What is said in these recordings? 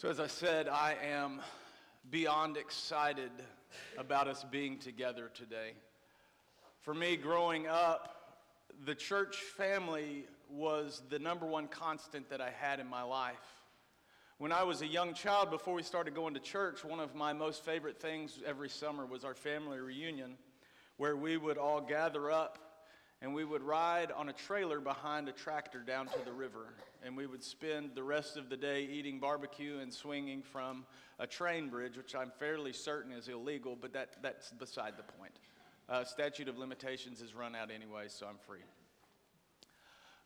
So, as I said, I am beyond excited about us being together today. For me, growing up, the church family was the number one constant that I had in my life. When I was a young child, before we started going to church, one of my most favorite things every summer was our family reunion, where we would all gather up and we would ride on a trailer behind a tractor down to the river. And we would spend the rest of the day eating barbecue and swinging from a train bridge, which I'm fairly certain is illegal, but that, that's beside the point. Uh, statute of limitations is run out anyway, so I'm free.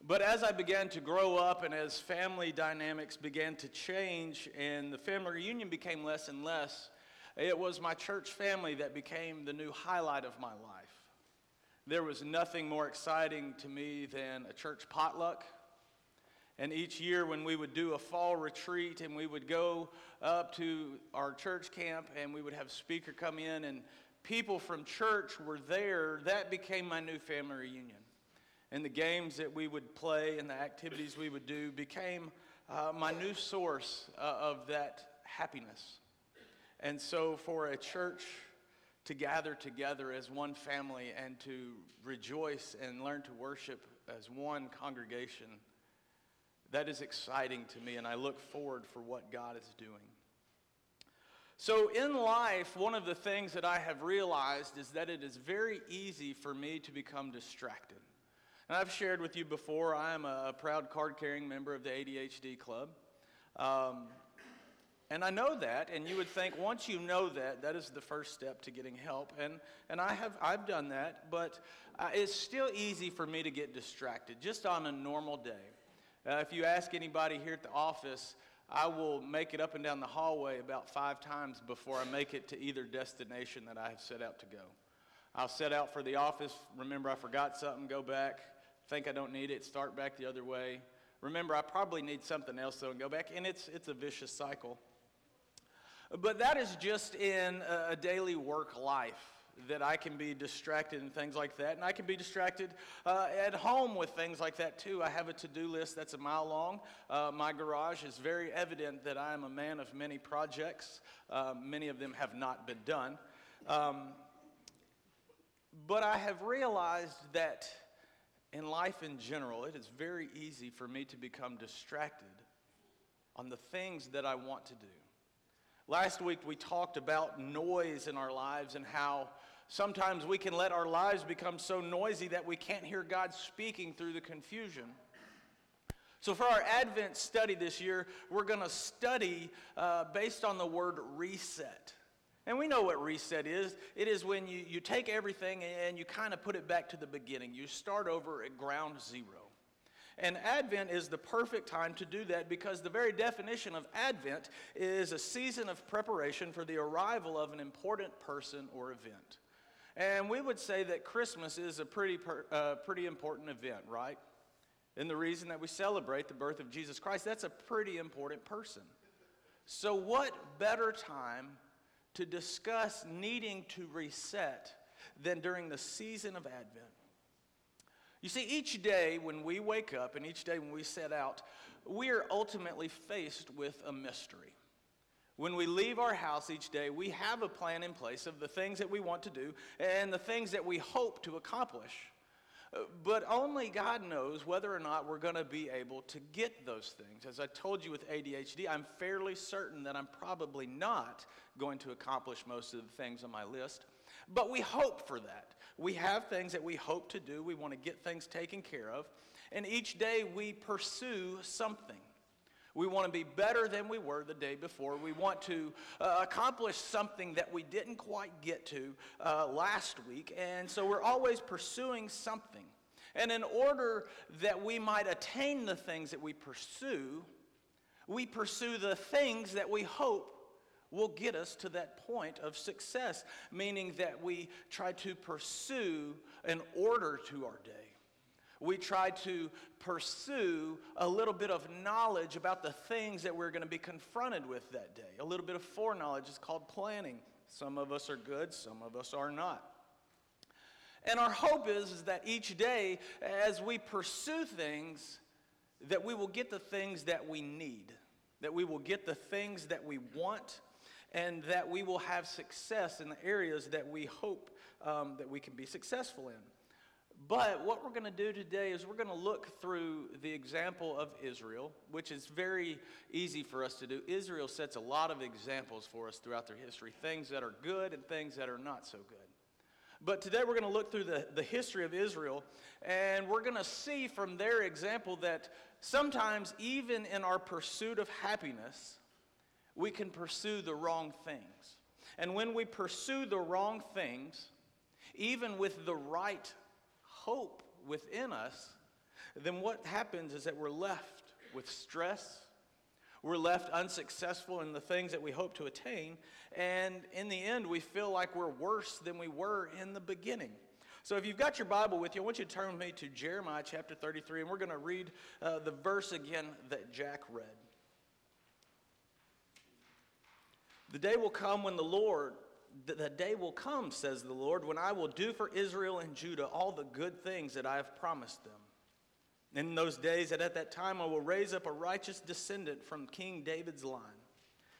But as I began to grow up and as family dynamics began to change and the family reunion became less and less, it was my church family that became the new highlight of my life. There was nothing more exciting to me than a church potluck. And each year, when we would do a fall retreat and we would go up to our church camp and we would have speaker come in and people from church were there, that became my new family reunion. And the games that we would play and the activities we would do became uh, my new source uh, of that happiness. And so, for a church to gather together as one family and to rejoice and learn to worship as one congregation. That is exciting to me, and I look forward for what God is doing. So, in life, one of the things that I have realized is that it is very easy for me to become distracted. And I've shared with you before, I am a proud card carrying member of the ADHD Club. Um, and I know that, and you would think once you know that, that is the first step to getting help. And, and I have, I've done that, but uh, it's still easy for me to get distracted, just on a normal day. Uh, if you ask anybody here at the office, I will make it up and down the hallway about five times before I make it to either destination that I have set out to go. I'll set out for the office, remember I forgot something, go back, think I don't need it, start back the other way. Remember, I probably need something else, though, and go back. And it's, it's a vicious cycle. But that is just in a daily work life that I can be distracted and things like that. And I can be distracted uh, at home with things like that too. I have a to do list that's a mile long. Uh, my garage is very evident that I am a man of many projects. Uh, many of them have not been done. Um, but I have realized that in life in general, it is very easy for me to become distracted on the things that I want to do. Last week we talked about noise in our lives and how sometimes we can let our lives become so noisy that we can't hear God speaking through the confusion. So, for our Advent study this year, we're going to study uh, based on the word reset. And we know what reset is it is when you, you take everything and you kind of put it back to the beginning. You start over at ground zero. And Advent is the perfect time to do that because the very definition of Advent is a season of preparation for the arrival of an important person or event. And we would say that Christmas is a pretty, uh, pretty important event, right? And the reason that we celebrate the birth of Jesus Christ, that's a pretty important person. So, what better time to discuss needing to reset than during the season of Advent? You see, each day when we wake up and each day when we set out, we are ultimately faced with a mystery. When we leave our house each day, we have a plan in place of the things that we want to do and the things that we hope to accomplish. But only God knows whether or not we're going to be able to get those things. As I told you with ADHD, I'm fairly certain that I'm probably not going to accomplish most of the things on my list. But we hope for that. We have things that we hope to do. We want to get things taken care of. And each day we pursue something. We want to be better than we were the day before. We want to uh, accomplish something that we didn't quite get to uh, last week. And so we're always pursuing something. And in order that we might attain the things that we pursue, we pursue the things that we hope will get us to that point of success, meaning that we try to pursue an order to our day. We try to pursue a little bit of knowledge about the things that we're going to be confronted with that day. A little bit of foreknowledge is called planning. Some of us are good, some of us are not. And our hope is, is that each day, as we pursue things, that we will get the things that we need that we will get the things that we want, and that we will have success in the areas that we hope um, that we can be successful in. But what we're going to do today is we're going to look through the example of Israel, which is very easy for us to do. Israel sets a lot of examples for us throughout their history, things that are good and things that are not so good. But today we're going to look through the, the history of Israel, and we're going to see from their example that sometimes, even in our pursuit of happiness, we can pursue the wrong things. And when we pursue the wrong things, even with the right hope within us, then what happens is that we're left with stress. We're left unsuccessful in the things that we hope to attain. And in the end, we feel like we're worse than we were in the beginning. So if you've got your Bible with you, I want you to turn with me to Jeremiah chapter 33, and we're going to read uh, the verse again that Jack read. The day will come when the Lord the day will come, says the Lord, when I will do for Israel and Judah all the good things that I have promised them. In those days, and at that time, I will raise up a righteous descendant from King David's line.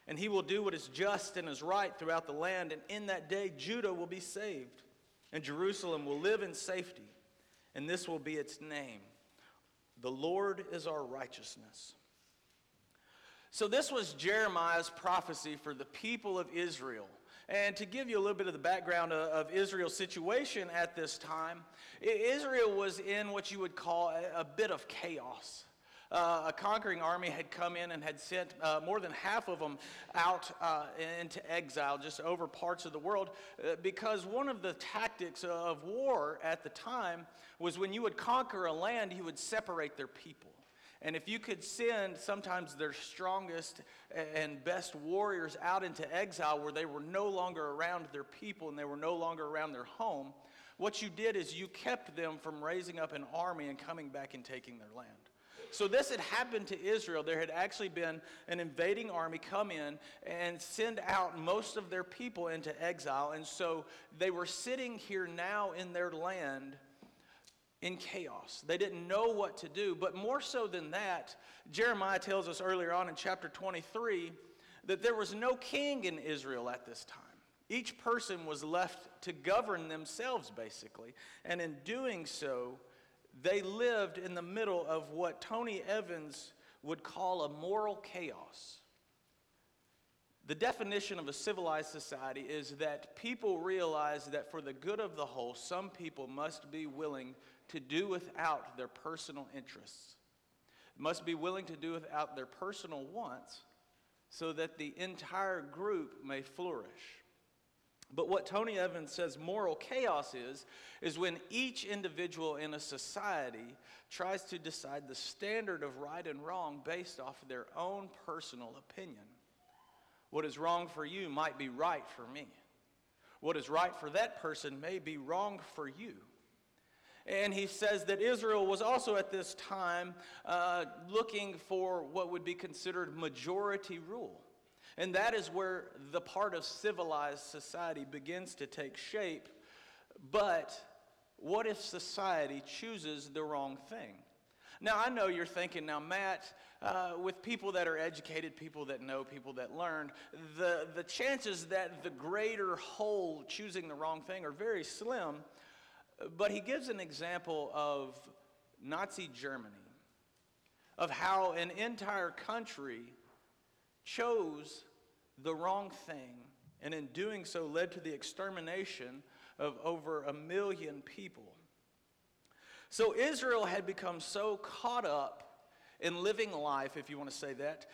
And he will do what is just and is right throughout the land. And in that day, Judah will be saved, and Jerusalem will live in safety. And this will be its name The Lord is our righteousness. So, this was Jeremiah's prophecy for the people of Israel and to give you a little bit of the background of, Israel's situation at this time, Israel was in what you would call a, a bit of chaos. Uh, a conquering army had come in and had sent uh, more than half of them out uh, into exile just over parts of the world uh, because one of the tactics of war at the time was when you would conquer a land, you would separate their people. And if you could send sometimes their strongest and best warriors out into exile where they were no longer around their people and they were no longer around their home, what you did is you kept them from raising up an army and coming back and taking their land. So this had happened to Israel. There had actually been an invading army come in and send out most of their people into exile. And so they were sitting here now in their land in chaos. They didn't know what to do. But more so than that, Jeremiah tells us earlier on in chapter 23 that there was no king in Israel at this time. Each person was left to govern themselves, basically. And in doing so, they lived in the middle of what Tony Evans would call a moral chaos. The definition of a civilized society is that people realize that for the good of the whole, some people must be willing to do without their personal interests, must be willing to do without their personal wants so that the entire group may flourish. But what Tony Evans says moral chaos is, is when each individual in a society tries to decide the standard of right and wrong based off of their own personal opinion. What is wrong for you might be right for me. What is right for that person may be wrong for you. And he says that Israel was also at this time uh, looking for what would be considered majority rule. And that is where the part of civilized society begins to take shape. But what if society chooses the wrong thing? Now, I know you're thinking, now, Matt, uh, with people that are educated, people that know, people that learned, the, the chances that the greater whole choosing the wrong thing are very slim. But he gives an example of Nazi Germany, of how an entire country chose the wrong thing, and in doing so led to the extermination of over a million people. So Israel had become so caught up in living life, if you want to say that,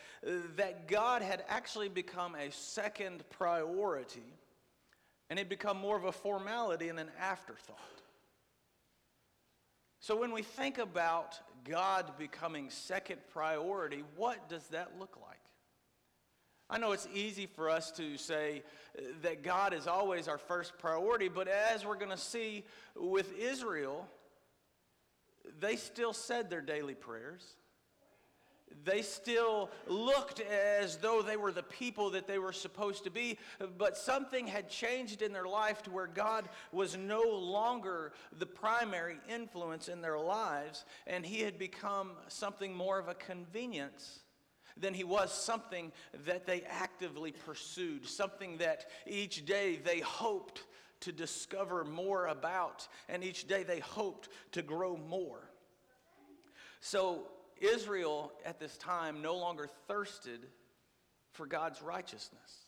that God had actually become a second priority and it become more of a formality and an afterthought. So when we think about God becoming second priority, what does that look like? I know it's easy for us to say that God is always our first priority, but as we're going to see with Israel, they still said their daily prayers they still looked as though they were the people that they were supposed to be, but something had changed in their life to where God was no longer the primary influence in their lives, and He had become something more of a convenience than he was something that they actively pursued, something that each day they hoped to discover more about, and each day they hoped to grow more. So Israel at this time no longer thirsted for God's righteousness.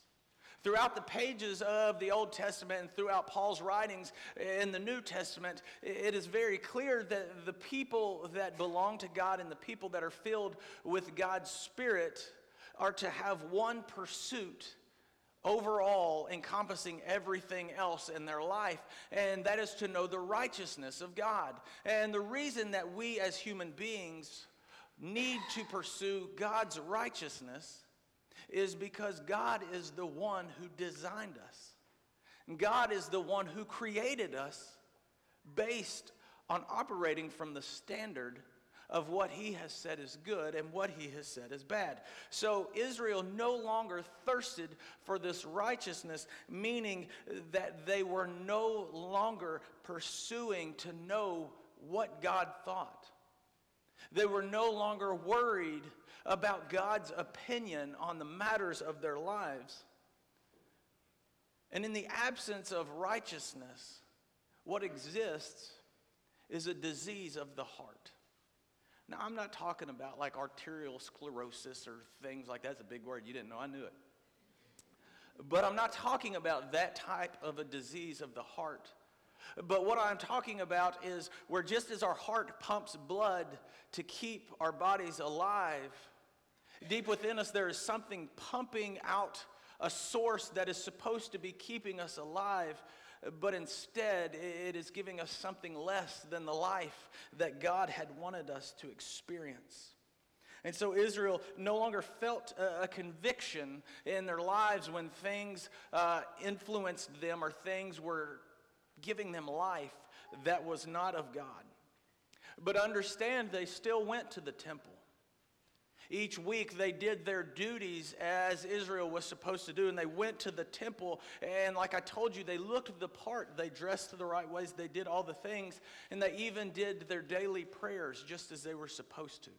Throughout the pages of the Old Testament and throughout Paul's writings in the New Testament, it is very clear that the people that belong to God and the people that are filled with God's Spirit are to have one pursuit overall encompassing everything else in their life, and that is to know the righteousness of God. And the reason that we as human beings need to pursue God's righteousness is because God is the one who designed us. God is the one who created us based on operating from the standard of what he has said is good and what he has said is bad. So Israel no longer thirsted for this righteousness, meaning that they were no longer pursuing to know what God thought. They were no longer worried about God's opinion on the matters of their lives. And in the absence of righteousness, what exists is a disease of the heart. Now, I'm not talking about like arterial sclerosis or things like that. that's a big word. You didn't know, I knew it. But I'm not talking about that type of a disease of the heart. But what I'm talking about is where just as our heart pumps blood to keep our bodies alive, Deep within us, there is something pumping out a source that is supposed to be keeping us alive, but instead it is giving us something less than the life that God had wanted us to experience. And so Israel no longer felt a, conviction in their lives when things uh, influenced them or things were giving them life that was not of God. But understand they still went to the temple. Each week they did their duties as Israel was supposed to do, and they went to the temple. And like I told you, they looked the part. They dressed the right ways. They did all the things, and they even did their daily prayers just as they were supposed to.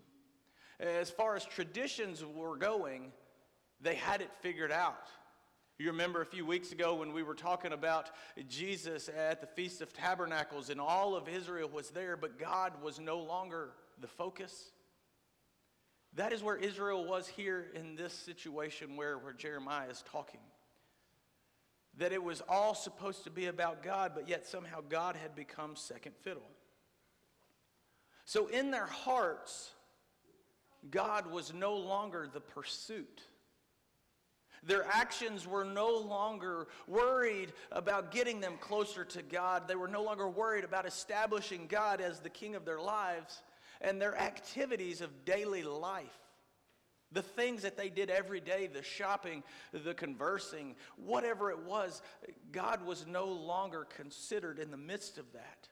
As far as traditions were going, they had it figured out. You remember a few weeks ago when we were talking about Jesus at the Feast of Tabernacles, and all of Israel was there, but God was no longer the focus. That is where Israel was here in this situation where, where Jeremiah is talking. That it was all supposed to be about God, but yet somehow God had become second fiddle. So in their hearts, God was no longer the pursuit. Their actions were no longer worried about getting them closer to God. They were no longer worried about establishing God as the king of their lives and their activities of daily life. The things that they did every day, the shopping, the conversing, whatever it was, God was no longer considered in the midst of that.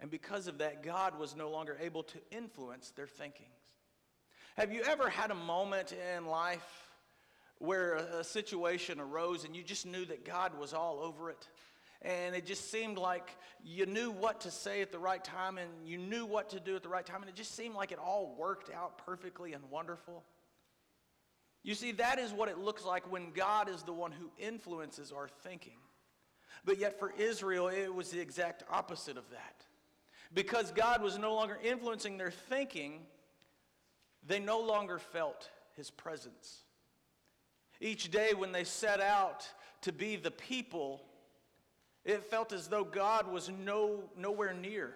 And because of that, God was no longer able to influence their thinkings. Have you ever had a moment in life where a, situation arose and you just knew that God was all over it? and it just seemed like you knew what to say at the right time and you knew what to do at the right time, and it just seemed like it all worked out perfectly and wonderful. You see, that is what it looks like when God is the one who influences our thinking. But yet for Israel, it was the exact opposite of that. Because God was no longer influencing their thinking, they no longer felt his presence. Each day when they set out to be the people it felt as though God was no, nowhere near.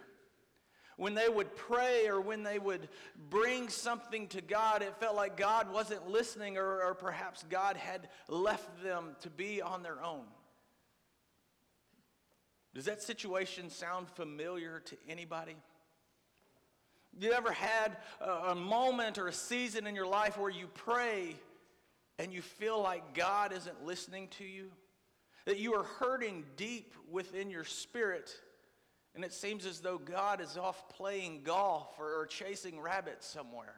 When they would pray or when they would bring something to God, it felt like God wasn't listening or, or perhaps God had left them to be on their own. Does that situation sound familiar to anybody? You ever had a, a moment or a season in your life where you pray and you feel like God isn't listening to you? that you are hurting deep within your spirit, and it seems as though God is off playing golf or, chasing rabbits somewhere.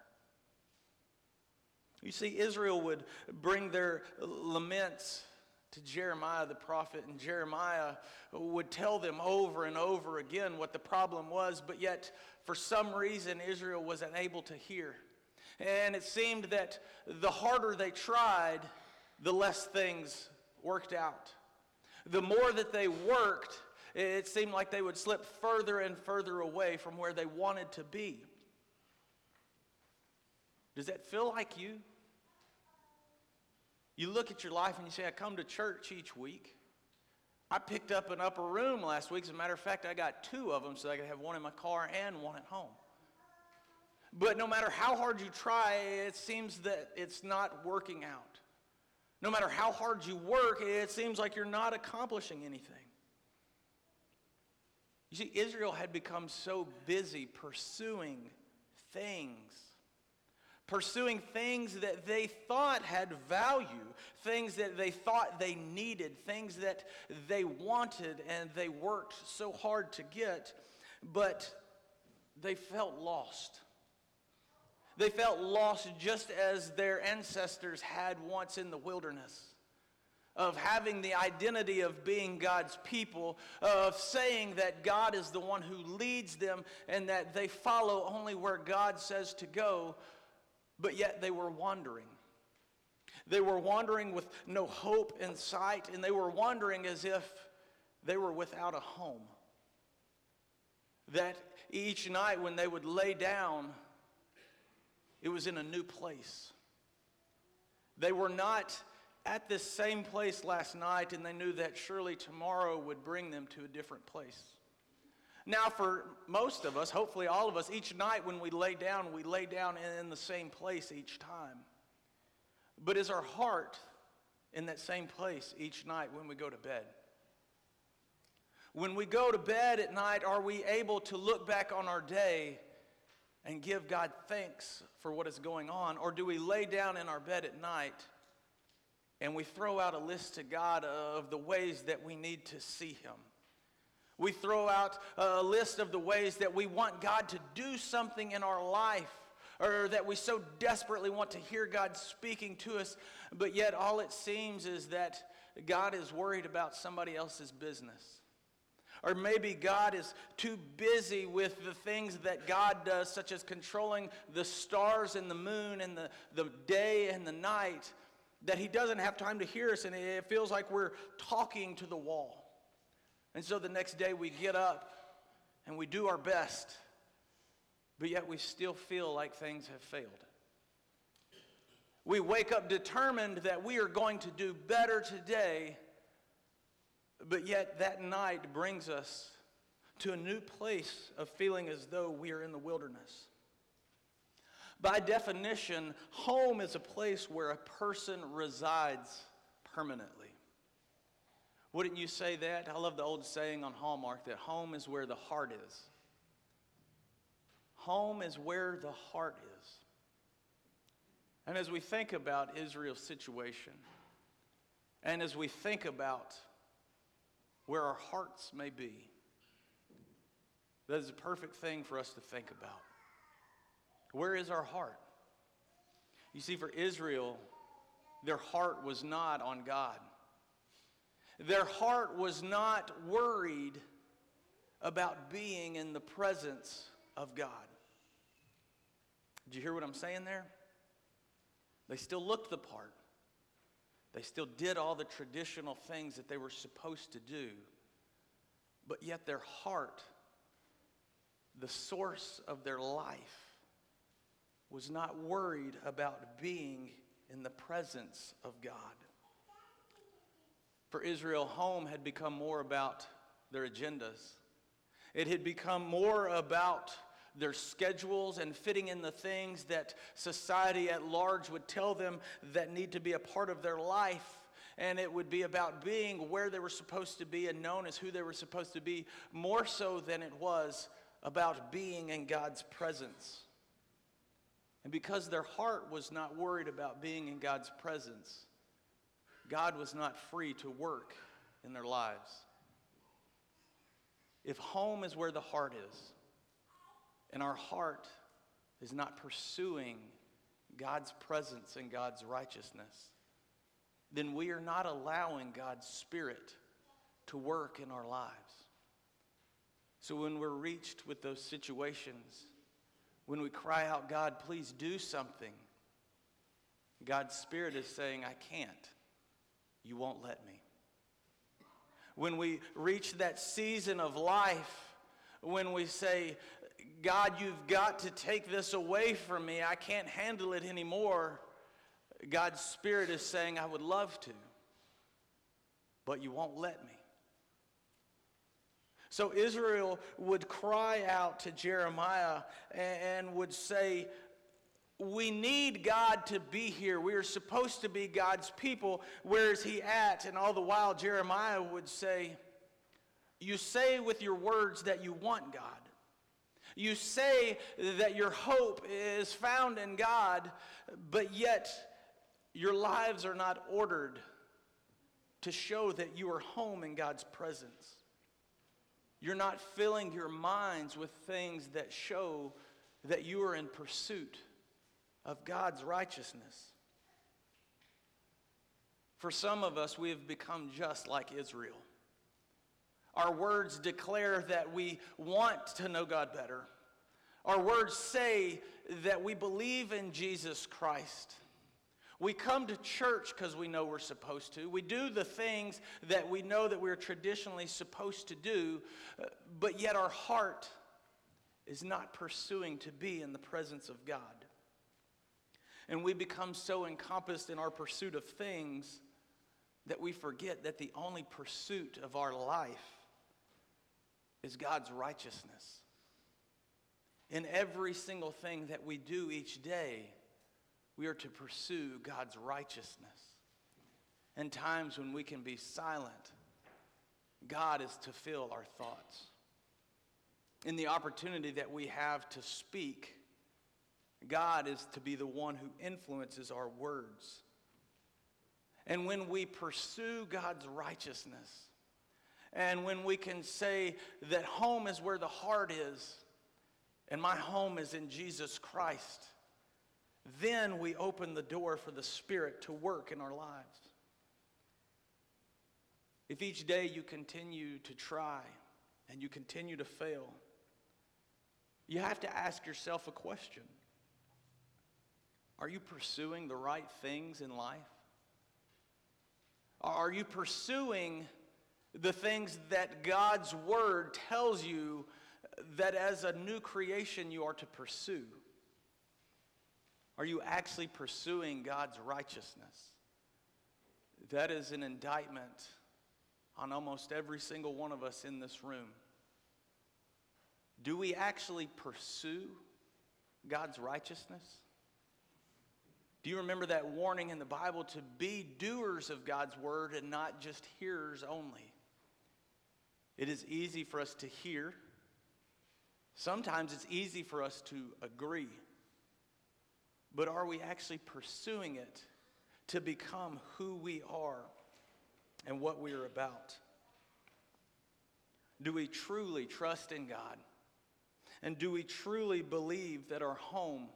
You see, Israel would bring their laments to Jeremiah the prophet, and Jeremiah would tell them over and over again what the problem was, but yet, for some reason, Israel was unable to hear. And it seemed that the harder they tried, the less things worked out. The more that they worked, it seemed like they would slip further and further away from where they wanted to be. Does that feel like you? You look at your life and you say, I come to church each week. I picked up an upper room last week. As a matter of fact, I got two of them so I could have one in my car and one at home. But no matter how hard you try, it seems that it's not working out. No matter how hard you work, it seems like you're not accomplishing anything. You see, Israel had become so busy pursuing things, pursuing things that they thought had value, things that they thought they needed, things that they wanted and they worked so hard to get, but they felt lost. They felt lost just as their ancestors had once in the wilderness of having the identity of being God's people, of saying that God is the one who leads them and that they follow only where God says to go, but yet they were wandering. They were wandering with no hope in sight, and they were wandering as if they were without a home. That each night when they would lay down, it was in a new place. They were not at this same place last night, and they knew that surely tomorrow would bring them to a different place. Now, for most of us, hopefully all of us, each night when we lay down, we lay down in the same place each time. But is our heart in that same place each night when we go to bed? When we go to bed at night, are we able to look back on our day and give God thanks for what is going on? Or do we lay down in our bed at night and we throw out a list to God of the ways that we need to see Him? We throw out a list of the ways that we want God to do something in our life or that we so desperately want to hear God speaking to us, but yet all it seems is that God is worried about somebody else's business. Or maybe God is too busy with the things that God does, such as controlling the stars and the moon and the, the day and the night, that He doesn't have time to hear us, and it feels like we're talking to the wall. And so the next day we get up and we do our best, but yet we still feel like things have failed. We wake up determined that we are going to do better today but yet, that night brings us to a new place of feeling as though we are in the wilderness. By definition, home is a place where a person resides permanently. Wouldn't you say that? I love the old saying on Hallmark that home is where the heart is. Home is where the heart is. And as we think about Israel's situation, and as we think about where our hearts may be. That is a perfect thing for us to think about. Where is our heart? You see, for Israel, their heart was not on God. Their heart was not worried about being in the presence of God. Did you hear what I'm saying there? They still looked the part. They still did all the traditional things that they were supposed to do, but yet their heart, the source of their life, was not worried about being in the presence of God. For Israel, home had become more about their agendas. It had become more about their schedules and fitting in the things that society at large would tell them that need to be a part of their life. And it would be about being where they were supposed to be and known as who they were supposed to be, more so than it was about being in God's presence. And because their heart was not worried about being in God's presence, God was not free to work in their lives. If home is where the heart is, and our heart is not pursuing God's presence and God's righteousness, then we are not allowing God's Spirit to work in our lives. So when we're reached with those situations, when we cry out, God, please do something, God's Spirit is saying, I can't. You won't let me. When we reach that season of life, when we say, God, you've got to take this away from me, I can't handle it anymore, God's Spirit is saying, I would love to, but you won't let me. So Israel would cry out to Jeremiah and would say, We need God to be here. We are supposed to be God's people. Where is He at? And all the while, Jeremiah would say, You say with your words that you want God. You say that your hope is found in God, but yet your lives are not ordered to show that you are home in God's presence. You're not filling your minds with things that show that you are in pursuit of God's righteousness. For some of us, we have become just like Israel. Our words declare that we want to know God better. Our words say that we believe in Jesus Christ. We come to church because we know we're supposed to. We do the things that we know that we're traditionally supposed to do, but yet our heart is not pursuing to be in the presence of God. And we become so encompassed in our pursuit of things that we forget that the only pursuit of our life is God's righteousness. In every single thing that we do each day, we are to pursue God's righteousness. In times when we can be silent, God is to fill our thoughts. In the opportunity that we have to speak, God is to be the one who influences our words. And when we pursue God's righteousness, and when we can say that home is where the heart is, and my home is in Jesus Christ, then we open the door for the Spirit to work in our lives. If each day you continue to try and you continue to fail, you have to ask yourself a question Are you pursuing the right things in life? Are you pursuing the things that God's Word tells you that as a new creation you are to pursue? Are you actually pursuing God's righteousness? That is an indictment on almost every single one of us in this room. Do we actually pursue God's righteousness? Do you remember that warning in the Bible to be doers of God's word and not just hearers only? It is easy for us to hear. Sometimes it's easy for us to agree but are we actually pursuing it to become who we are and what we are about? Do we truly trust in God? And do we truly believe that our home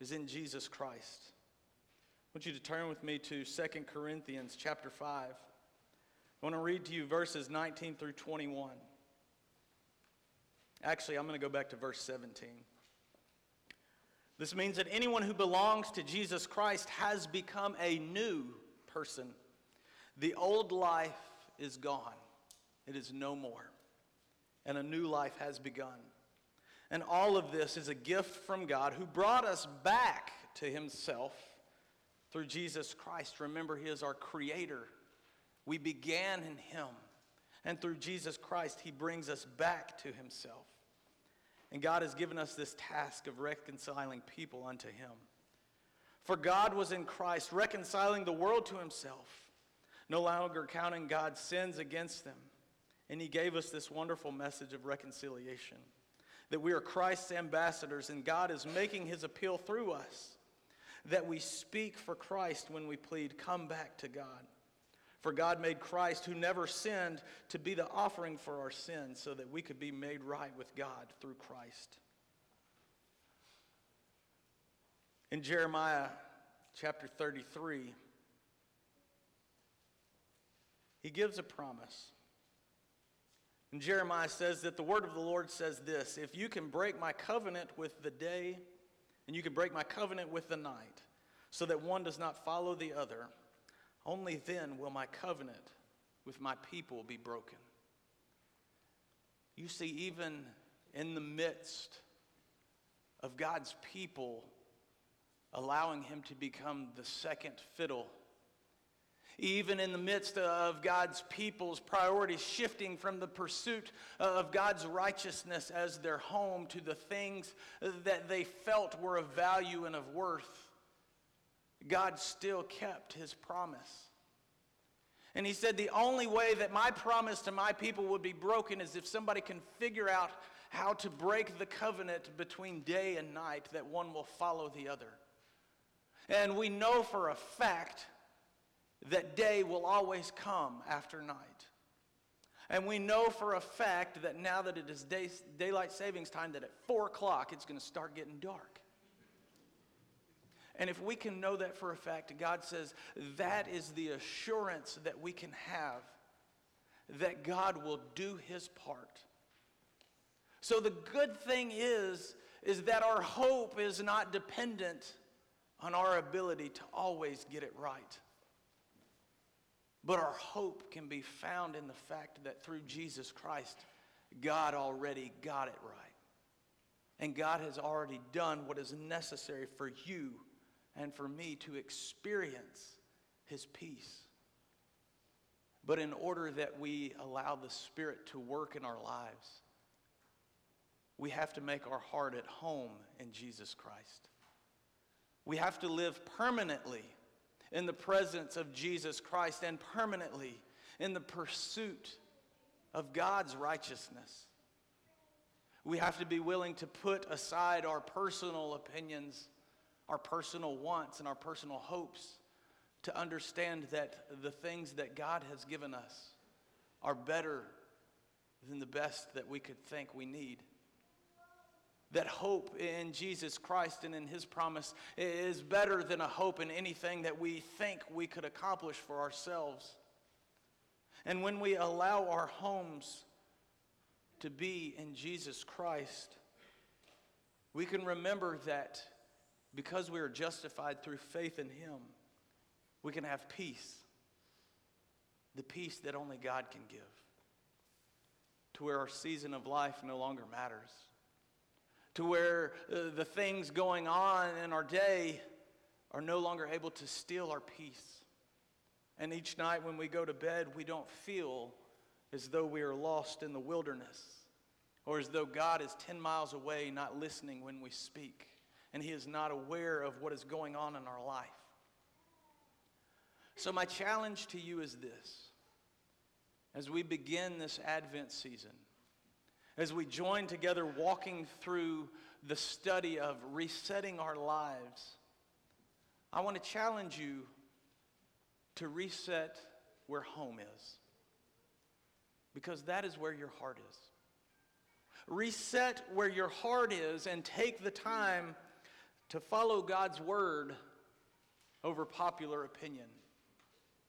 is in Jesus Christ? I want you to turn with me to 2 Corinthians chapter 5. I want to read to you verses 19 through 21. Actually, I'm going to go back to verse 17. This means that anyone who belongs to Jesus Christ has become a new person. The old life is gone, it is no more, and a new life has begun. And all of this is a gift from God who brought us back to himself through Jesus Christ. Remember, he is our creator. We began in him. And through Jesus Christ, he brings us back to himself. And God has given us this task of reconciling people unto him. For God was in Christ, reconciling the world to himself, no longer counting God's sins against them. And he gave us this wonderful message of reconciliation that we are Christ's ambassadors, and God is making his appeal through us, that we speak for Christ when we plead, Come back to God. For God made Christ, who never sinned, to be the offering for our sins so that we could be made right with God through Christ. In Jeremiah chapter 33, he gives a promise. And Jeremiah says that the word of the Lord says this If you can break my covenant with the day, and you can break my covenant with the night, so that one does not follow the other, only then will my covenant with my people be broken. You see, even in the midst of God's people allowing him to become the second fiddle even in the midst of God's people's priorities shifting from the pursuit of God's righteousness as their home to the things that they felt were of value and of worth, God still kept his promise. And he said, The only way that my promise to my people would be broken is if somebody can figure out how to break the covenant between day and night, that one will follow the other. And we know for a fact that day will always come after night. And we know for a fact that now that it is day, daylight savings time, that at 4 o'clock it's going to start getting dark. And if we can know that for a fact, God says that is the assurance that we can have that God will do his part. So the good thing is is that our hope is not dependent on our ability to always get it right. But our hope can be found in the fact that through Jesus Christ, God already got it right. And God has already done what is necessary for you and for me to experience His peace. But in order that we allow the Spirit to work in our lives, we have to make our heart at home in Jesus Christ. We have to live permanently in the presence of Jesus Christ and permanently in the pursuit of God's righteousness. We have to be willing to put aside our personal opinions, our personal wants, and our personal hopes to understand that the things that God has given us are better than the best that we could think we need that hope in Jesus Christ and in His promise is better than a hope in anything that we think we could accomplish for ourselves. And when we allow our homes to be in Jesus Christ, we can remember that because we are justified through faith in Him, we can have peace. The peace that only God can give. To where our season of life no longer matters to where uh, the things going on in our day are no longer able to steal our peace. And each night when we go to bed, we don't feel as though we are lost in the wilderness or as though God is 10 miles away, not listening when we speak, and He is not aware of what is going on in our life. So, my challenge to you is this as we begin this Advent season, as we join together walking through the study of resetting our lives, I want to challenge you to reset where home is. Because that is where your heart is. Reset where your heart is and take the time to follow God's word over popular opinion.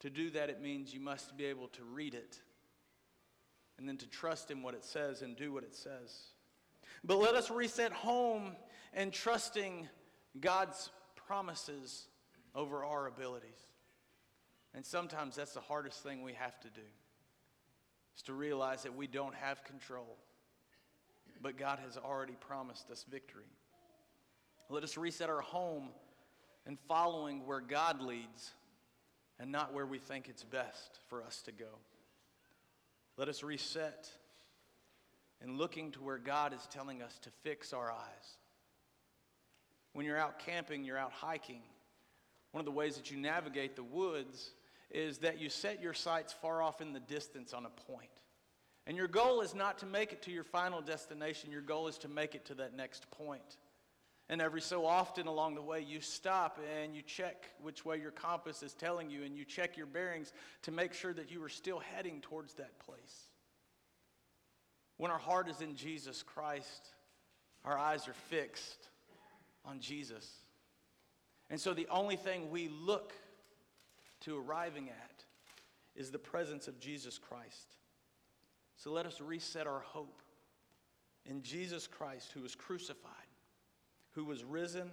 To do that, it means you must be able to read it and then to trust in what it says and do what it says. But let us reset home and trusting God's promises over our abilities. And sometimes that's the hardest thing we have to do. Is to realize that we don't have control. But God has already promised us victory. Let us reset our home and following where God leads and not where we think it's best for us to go. Let us reset and looking to where God is telling us to fix our eyes. When you're out camping, you're out hiking, one of the ways that you navigate the woods is that you set your sights far off in the distance on a point. And your goal is not to make it to your final destination, your goal is to make it to that next point. And every so often along the way, you stop and you check which way your compass is telling you, and you check your bearings to make sure that you are still heading towards that place. When our heart is in Jesus Christ, our eyes are fixed on Jesus. And so the only thing we look to arriving at is the presence of Jesus Christ. So let us reset our hope in Jesus Christ, who was crucified, who was risen,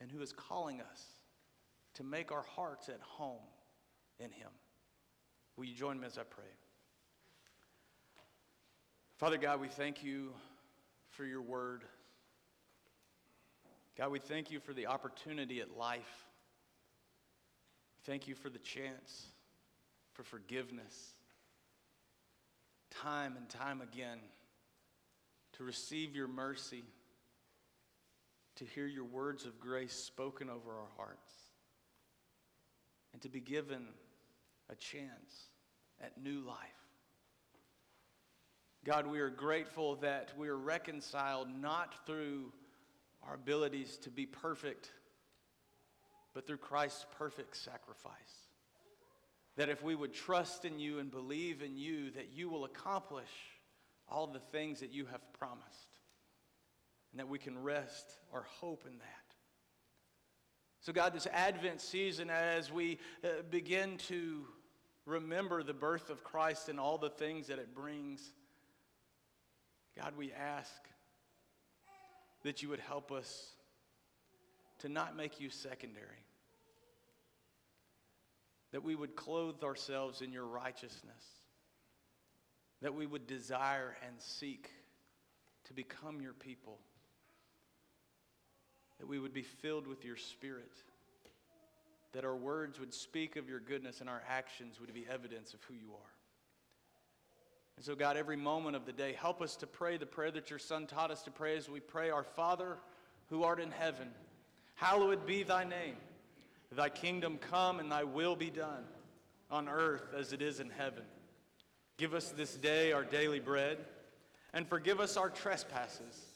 and who is calling us to make our hearts at home in him. Will you join me as I pray? Father God, we thank you for your word. God, we thank you for the opportunity at life. Thank you for the chance for forgiveness. Time and time again to receive your mercy, to hear your words of grace spoken over our hearts, and to be given a chance at new life. God, we are grateful that we are reconciled not through our abilities to be perfect, but through Christ's perfect sacrifice. That if we would trust in you and believe in you, that you will accomplish all the things that you have promised, and that we can rest our hope in that. So, God, this Advent season, as we uh, begin to remember the birth of Christ and all the things that it brings, God, we ask that you would help us to not make you secondary, that we would clothe ourselves in your righteousness, that we would desire and seek to become your people, that we would be filled with your spirit, that our words would speak of your goodness and our actions would be evidence of who you are. And so, God, every moment of the day, help us to pray the prayer that your Son taught us to pray as we pray, Our Father who art in heaven, hallowed be thy name. Thy kingdom come and thy will be done on earth as it is in heaven. Give us this day our daily bread, and forgive us our trespasses